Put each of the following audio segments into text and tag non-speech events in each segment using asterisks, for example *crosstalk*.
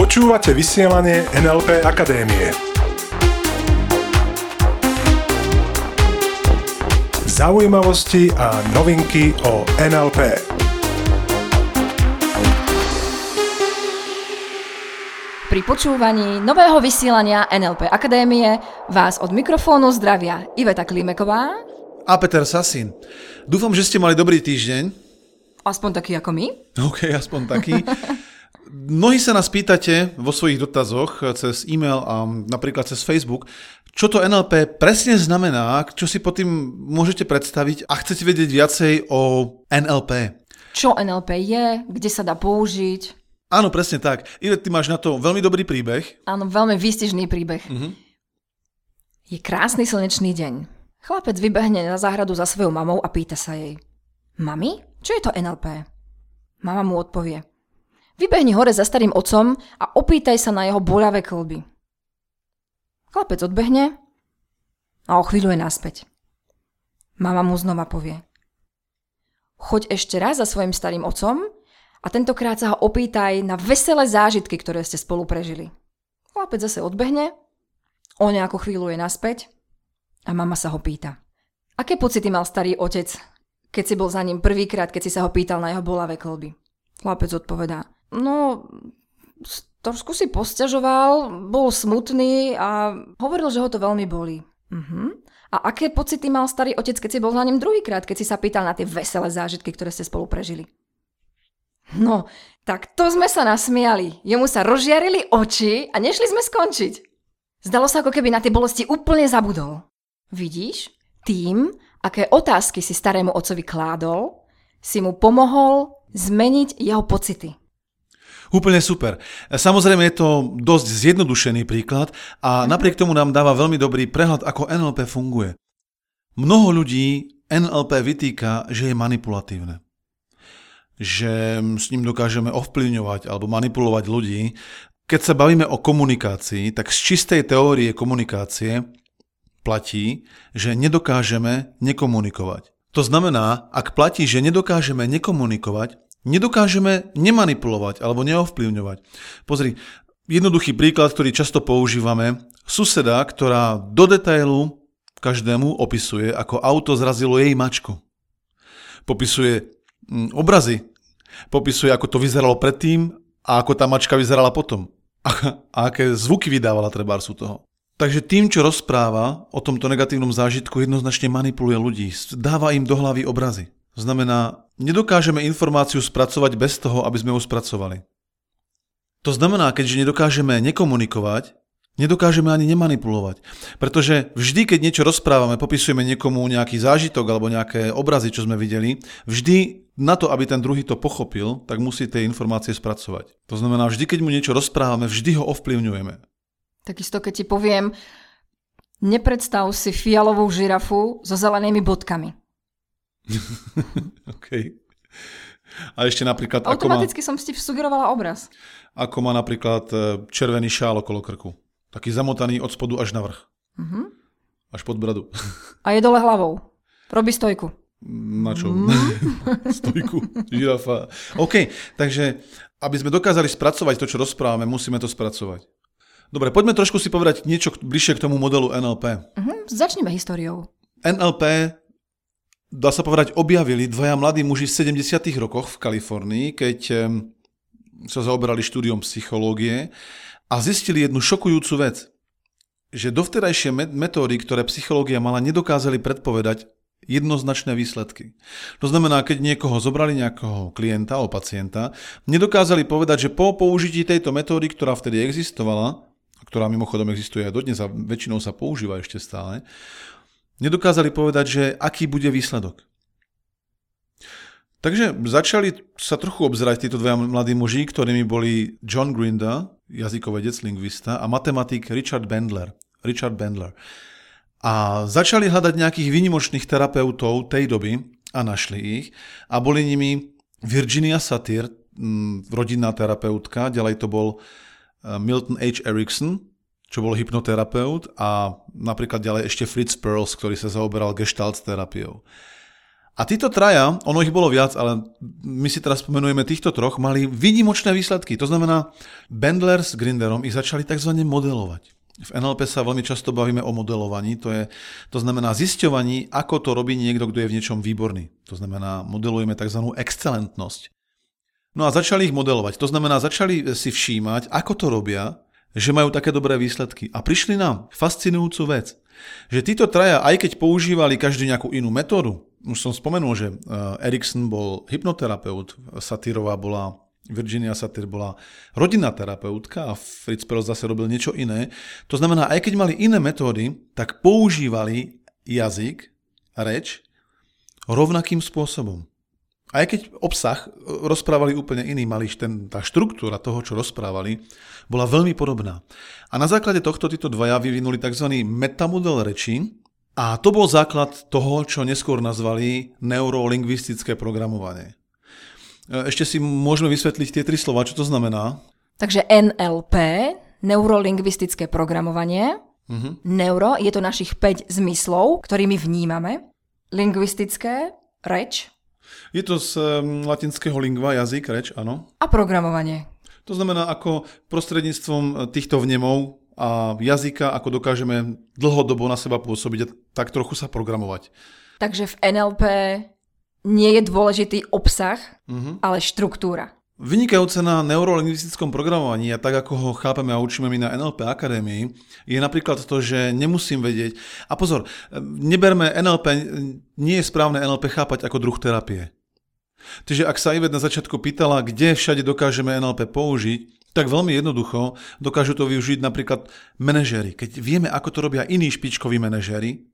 Počúvate vysielanie NLP Akadémie. Zaujímavosti a novinky o NLP. Pri počúvaní nového vysielania NLP Akadémie vás od mikrofónu zdravia Iveta Klimeková a Peter Sasin. Dúfam, že ste mali dobrý týždeň. Aspoň taký ako my. OK, aspoň taký. Mnohí sa nás pýtate vo svojich dotazoch cez e-mail a napríklad cez Facebook, čo to NLP presne znamená, čo si pod tým môžete predstaviť a chcete vedieť viacej o NLP. Čo NLP je, kde sa dá použiť. Áno, presne tak. Ivet, ty máš na to veľmi dobrý príbeh. Áno, veľmi výstižný príbeh. Uh-huh. Je krásny slnečný deň. Chlapec vybehne na záhradu za svojou mamou a pýta sa jej. Mami, čo je to NLP? Mama mu odpovie. Vybehni hore za starým otcom a opýtaj sa na jeho boľavé klby. Chlapec odbehne a o chvíľu je naspäť. Mama mu znova povie. Choď ešte raz za svojim starým otcom a tentokrát sa ho opýtaj na veselé zážitky, ktoré ste spolu prežili. Chlapec zase odbehne, o nejakú chvíľu je naspäť a mama sa ho pýta. Aké pocity mal starý otec, keď si bol za ním prvýkrát, keď si sa ho pýtal na jeho bolavé kolby? Chlapec odpovedá. No, trošku si posťažoval, bol smutný a hovoril, že ho to veľmi bolí. Uh-huh. A aké pocity mal starý otec, keď si bol za ním druhýkrát, keď si sa pýtal na tie veselé zážitky, ktoré ste spolu prežili? No, tak to sme sa nasmiali. Jemu sa rozžiarili oči a nešli sme skončiť. Zdalo sa, ako keby na tie bolesti úplne zabudol. Vidíš? Tým, aké otázky si starému otcovi kládol, si mu pomohol zmeniť jeho pocity. Úplne super. Samozrejme je to dosť zjednodušený príklad a mhm. napriek tomu nám dáva veľmi dobrý prehľad, ako NLP funguje. Mnoho ľudí NLP vytýka, že je manipulatívne. Že s ním dokážeme ovplyvňovať alebo manipulovať ľudí. Keď sa bavíme o komunikácii, tak z čistej teórie komunikácie platí, že nedokážeme nekomunikovať. To znamená, ak platí, že nedokážeme nekomunikovať, nedokážeme nemanipulovať alebo neovplyvňovať. Pozri, jednoduchý príklad, ktorý často používame, suseda, ktorá do detailu každému opisuje, ako auto zrazilo jej mačku. Popisuje mm, obrazy, popisuje, ako to vyzeralo predtým a ako tá mačka vyzerala potom. A, aké zvuky vydávala trebár sú toho. Takže tým, čo rozpráva o tomto negatívnom zážitku, jednoznačne manipuluje ľudí. Dáva im do hlavy obrazy. Znamená, nedokážeme informáciu spracovať bez toho, aby sme ju spracovali. To znamená, keďže nedokážeme nekomunikovať, nedokážeme ani nemanipulovať. Pretože vždy, keď niečo rozprávame, popisujeme niekomu nejaký zážitok alebo nejaké obrazy, čo sme videli, vždy na to, aby ten druhý to pochopil, tak musí tie informácie spracovať. To znamená, vždy, keď mu niečo rozprávame, vždy ho ovplyvňujeme. Takisto, keď ti poviem, nepredstav si fialovú žirafu so zelenými bodkami. *laughs* OK. A ešte napríklad... Automaticky ako má, som si sugerovala obraz. Ako má napríklad e, červený šál okolo krku. Taký zamotaný od spodu až na vrch. Uh-huh. Až pod bradu. A je dole hlavou. Robí stojku. Na čo? Mm. *laughs* stojku. Žirafa. OK, takže aby sme dokázali spracovať to, čo rozprávame, musíme to spracovať. Dobre, poďme trošku si povedať niečo bližšie k tomu modelu NLP. Uh-huh. Začneme históriou. NLP dá sa povedať, objavili dvaja mladí muži v 70. rokoch v Kalifornii, keď sa zaoberali štúdiom psychológie a zistili jednu šokujúcu vec, že dovterajšie metódy, ktoré psychológia mala, nedokázali predpovedať jednoznačné výsledky. To znamená, keď niekoho zobrali nejakého klienta alebo pacienta, nedokázali povedať, že po použití tejto metódy, ktorá vtedy existovala, ktorá mimochodom existuje aj dodnes a väčšinou sa používa ešte stále, nedokázali povedať, že aký bude výsledok. Takže začali sa trochu obzerať títo dvaja mladí muži, ktorými boli John Grinda, jazykovedec, lingvista, a matematik Richard Bendler. Richard Bendler. A začali hľadať nejakých výnimočných terapeutov tej doby a našli ich. A boli nimi Virginia Satir, rodinná terapeutka, ďalej to bol Milton H. Erickson, čo bol hypnoterapeut a napríklad ďalej ešte Fritz Perls, ktorý sa zaoberal gestalt terapiou. A títo traja, ono ich bolo viac, ale my si teraz spomenujeme týchto troch, mali výnimočné výsledky. To znamená, Bendler s Grinderom ich začali tzv. modelovať. V NLP sa veľmi často bavíme o modelovaní, to, je, to znamená zisťovaní, ako to robí niekto, kto je v niečom výborný. To znamená, modelujeme tzv. excelentnosť. No a začali ich modelovať. To znamená, začali si všímať, ako to robia, že majú také dobré výsledky. A prišli nám fascinujúcu vec, že títo traja, aj keď používali každý nejakú inú metódu, už som spomenul, že eh, Erikson bol hypnoterapeut, Satyrová bola Virginia Satyr bola rodinná terapeutka a Fritz Perls zase robil niečo iné. To znamená, aj keď mali iné metódy, tak používali jazyk, reč rovnakým spôsobom. Aj keď obsah eh, rozprávali úplne iný, mali ten, tá štruktúra toho, čo rozprávali, bola veľmi podobná. A na základe tohto títo dvaja vyvinuli tzv. metamodel reči, a to bol základ toho, čo neskôr nazvali neurolingvistické programovanie. E, ešte si môžeme vysvetliť tie tri slova, čo to znamená. Takže NLP, neurolingvistické programovanie. Uh-huh. Neuro je to našich 5 zmyslov, ktorými vnímame. Lingvistické, reč. Je to z um, latinského lingva, jazyk, reč, áno. A programovanie. To znamená, ako prostredníctvom týchto vnemov a jazyka, ako dokážeme dlhodobo na seba pôsobiť a tak trochu sa programovať. Takže v NLP nie je dôležitý obsah, uh-huh. ale štruktúra. Vynikajúce na neurolingvistickom programovaní a tak ako ho chápeme a učíme my na NLP Akadémii je napríklad to, že nemusím vedieť, a pozor, neberme NLP, nie je správne NLP chápať ako druh terapie. Takže ak sa Ivet na začiatku pýtala, kde všade dokážeme NLP použiť, tak veľmi jednoducho dokážu to využiť napríklad manažéri. Keď vieme, ako to robia iní špičkoví manažéri,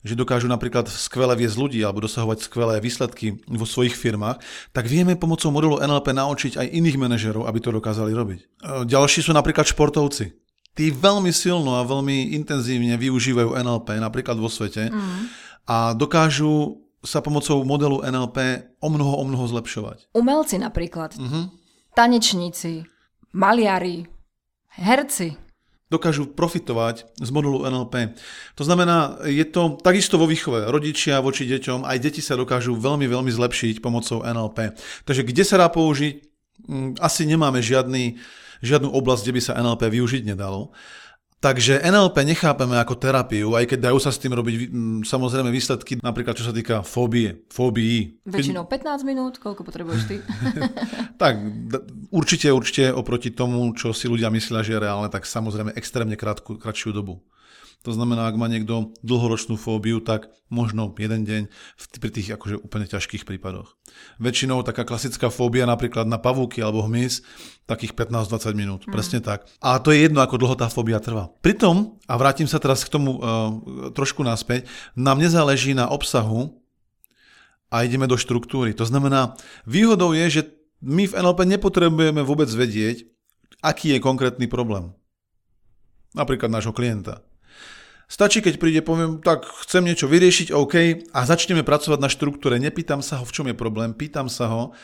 že dokážu napríklad skvele viesť ľudí alebo dosahovať skvelé výsledky vo svojich firmách, tak vieme pomocou modelu NLP naučiť aj iných manažerov, aby to dokázali robiť. E, ďalší sú napríklad športovci. Tí veľmi silno a veľmi intenzívne využívajú NLP, napríklad vo svete, mm. a dokážu sa pomocou modelu NLP o mnoho, o mnoho zlepšovať. Umelci napríklad, uh-huh. tanečníci, maliari, herci. Dokážu profitovať z modulu NLP. To znamená, je to takisto vo výchove. Rodičia voči deťom, aj deti sa dokážu veľmi, veľmi zlepšiť pomocou NLP. Takže kde sa dá použiť? Mm, asi nemáme žiadny, žiadnu oblasť, kde by sa NLP využiť nedalo. Takže NLP nechápeme ako terapiu, aj keď dajú sa s tým robiť samozrejme výsledky, napríklad čo sa týka fóbie, fóbií. Väčšinou 15 minút, koľko potrebuješ ty? *laughs* tak, určite, určite oproti tomu, čo si ľudia myslia, že je reálne, tak samozrejme extrémne krátku, kratšiu dobu. To znamená, ak má niekto dlhoročnú fóbiu, tak možno jeden deň pri tých akože úplne ťažkých prípadoch. Väčšinou taká klasická fóbia napríklad na pavúky alebo hmyz, takých 15-20 minút, mm. presne tak. A to je jedno, ako dlho tá fóbia trvá. Pritom, a vrátim sa teraz k tomu uh, trošku naspäť, nám nezáleží na obsahu a ideme do štruktúry. To znamená, výhodou je, že my v NLP nepotrebujeme vôbec vedieť, aký je konkrétny problém. Napríklad nášho klienta. Stačí, keď príde, poviem, tak chcem niečo vyriešiť, OK, a začneme pracovať na štruktúre. Nepýtam sa ho, v čom je problém, pýtam sa ho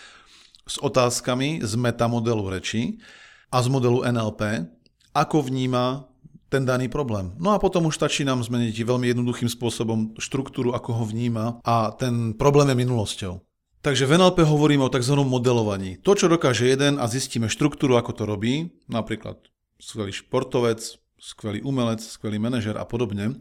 s otázkami z metamodelu reči a z modelu NLP, ako vníma ten daný problém. No a potom už stačí nám zmeniť veľmi jednoduchým spôsobom štruktúru, ako ho vníma a ten problém je minulosťou. Takže v NLP hovoríme o tzv. modelovaní. To, čo dokáže jeden a zistíme štruktúru, ako to robí, napríklad skvelý športovec, skvelý umelec, skvelý manažer a podobne.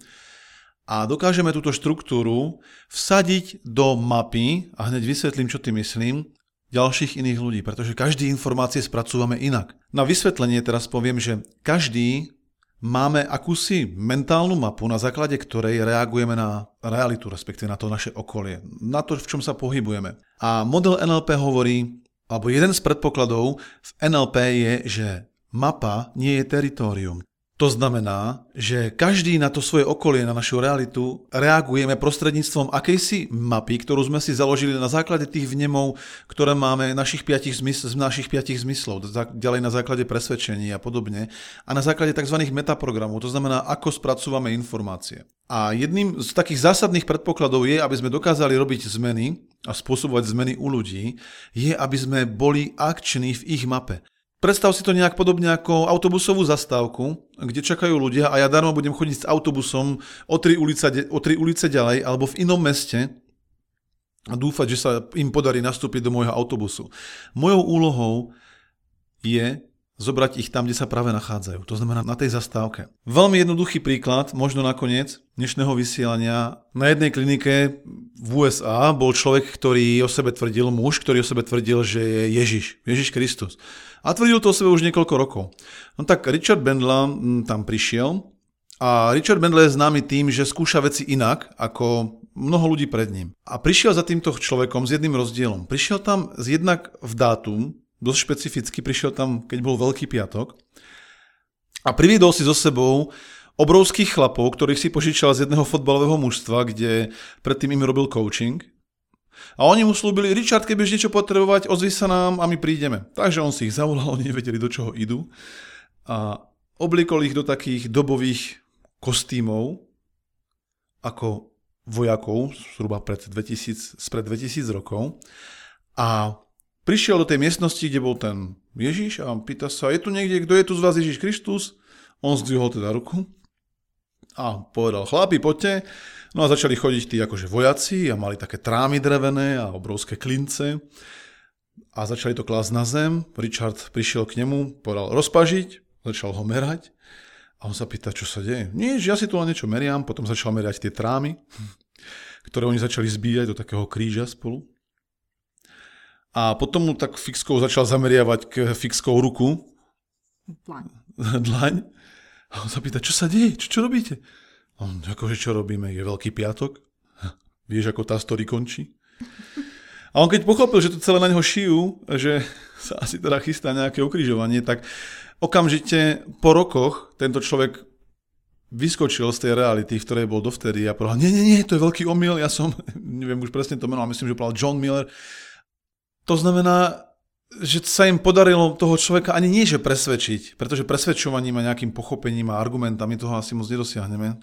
A dokážeme túto štruktúru vsadiť do mapy, a hneď vysvetlím, čo tým myslím, ďalších iných ľudí, pretože každý informácie spracúvame inak. Na vysvetlenie teraz poviem, že každý máme akúsi mentálnu mapu, na základe ktorej reagujeme na realitu, respektíve na to naše okolie, na to, v čom sa pohybujeme. A model NLP hovorí, alebo jeden z predpokladov v NLP je, že mapa nie je teritorium. To znamená, že každý na to svoje okolie, na našu realitu reagujeme prostredníctvom akejsi mapy, ktorú sme si založili na základe tých vnemov, ktoré máme našich piatich zmysl, z našich piatich zmyslov, ďalej na základe presvedčení a podobne, a na základe tzv. metaprogramov, to znamená, ako spracúvame informácie. A jedným z takých zásadných predpokladov je, aby sme dokázali robiť zmeny a spôsobovať zmeny u ľudí, je, aby sme boli akční v ich mape. Predstav si to nejak podobne ako autobusovú zastávku, kde čakajú ľudia a ja darmo budem chodiť s autobusom o tri, ulice, o tri ulice ďalej alebo v inom meste a dúfať, že sa im podarí nastúpiť do môjho autobusu. Mojou úlohou je zobrať ich tam, kde sa práve nachádzajú. To znamená na tej zastávke. Veľmi jednoduchý príklad, možno nakoniec dnešného vysielania. Na jednej klinike v USA bol človek, ktorý o sebe tvrdil, muž, ktorý o sebe tvrdil, že je Ježiš, Ježiš Kristus. A tvrdil to o sebe už niekoľko rokov. No tak Richard Bendla mm, tam prišiel a Richard Bendla je známy tým, že skúša veci inak ako mnoho ľudí pred ním. A prišiel za týmto človekom s jedným rozdielom. Prišiel tam z jednak v dátum, dosť špecificky, prišiel tam, keď bol Veľký piatok a priviedol si so sebou obrovských chlapov, ktorých si požičal z jedného fotbalového mužstva, kde predtým im robil coaching. A oni mu slúbili, Richard, keď budeš niečo potrebovať, ozvi sa nám a my prídeme. Takže on si ich zavolal, oni nevedeli, do čoho idú. A obliekol ich do takých dobových kostýmov, ako vojakov, zhruba pred 2000, spred 2000 rokov. A prišiel do tej miestnosti, kde bol ten Ježiš a pýta sa, je tu niekde, kto je tu z vás Ježiš Kristus? On zdvihol teda ruku a povedal, chlapi, poďte. No a začali chodiť tí akože vojaci a mali také trámy drevené a obrovské klince a začali to klásť na zem. Richard prišiel k nemu, povedal rozpažiť, začal ho merať a on sa pýta, čo sa deje. Že ja si tu len niečo meriam, potom začal merať tie trámy, ktoré oni začali zbíjať do takého kríža spolu. A potom mu tak fixkou začal zameriavať k fixkou ruku. Dlaň. *laughs* Dlaň. A on sa pýta, čo sa deje, čo, čo robíte? A on, akože čo robíme, je Veľký piatok? Vieš, ako tá story končí? A on keď pochopil, že to celé na neho šijú, že sa asi teda chystá nejaké ukrižovanie, tak okamžite po rokoch tento človek vyskočil z tej reality, v ktorej bol dovtedy a povedal, nie, nie, nie, to je veľký omyl, ja som, *laughs* neviem už presne to meno, ale myslím, že povedal John Miller. To znamená, že sa im podarilo toho človeka ani nie, že presvedčiť, pretože presvedčovaním a nejakým pochopením a argumentami toho asi moc nedosiahneme.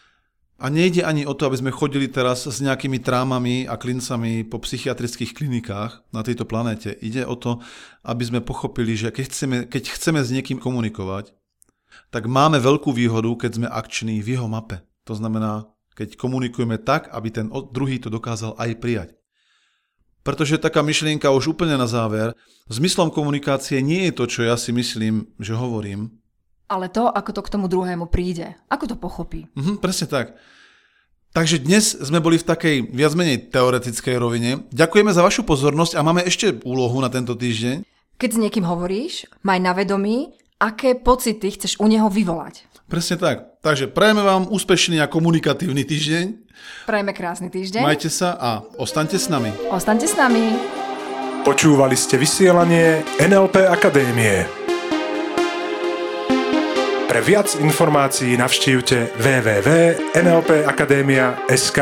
A nejde ani o to, aby sme chodili teraz s nejakými trámami a klincami po psychiatrických klinikách na tejto planéte. Ide o to, aby sme pochopili, že keď chceme, keď chceme s niekým komunikovať, tak máme veľkú výhodu, keď sme akční v jeho mape. To znamená, keď komunikujeme tak, aby ten druhý to dokázal aj prijať. Pretože taká myšlienka už úplne na záver, zmyslom komunikácie nie je to, čo ja si myslím, že hovorím, ale to, ako to k tomu druhému príde. Ako to pochopí. Mhm, presne tak. Takže dnes sme boli v takej viac menej teoretickej rovine. Ďakujeme za vašu pozornosť a máme ešte úlohu na tento týždeň. Keď s niekým hovoríš, maj na vedomí, aké pocity chceš u neho vyvolať. Presne tak. Takže prajeme vám úspešný a komunikatívny týždeň. Prajeme krásny týždeň. Majte sa a ostaňte s nami. Ostaňte s nami. Počúvali ste vysielanie NLP Akadémie. Pre viac informácií navštívte www.nlpakademia.sk.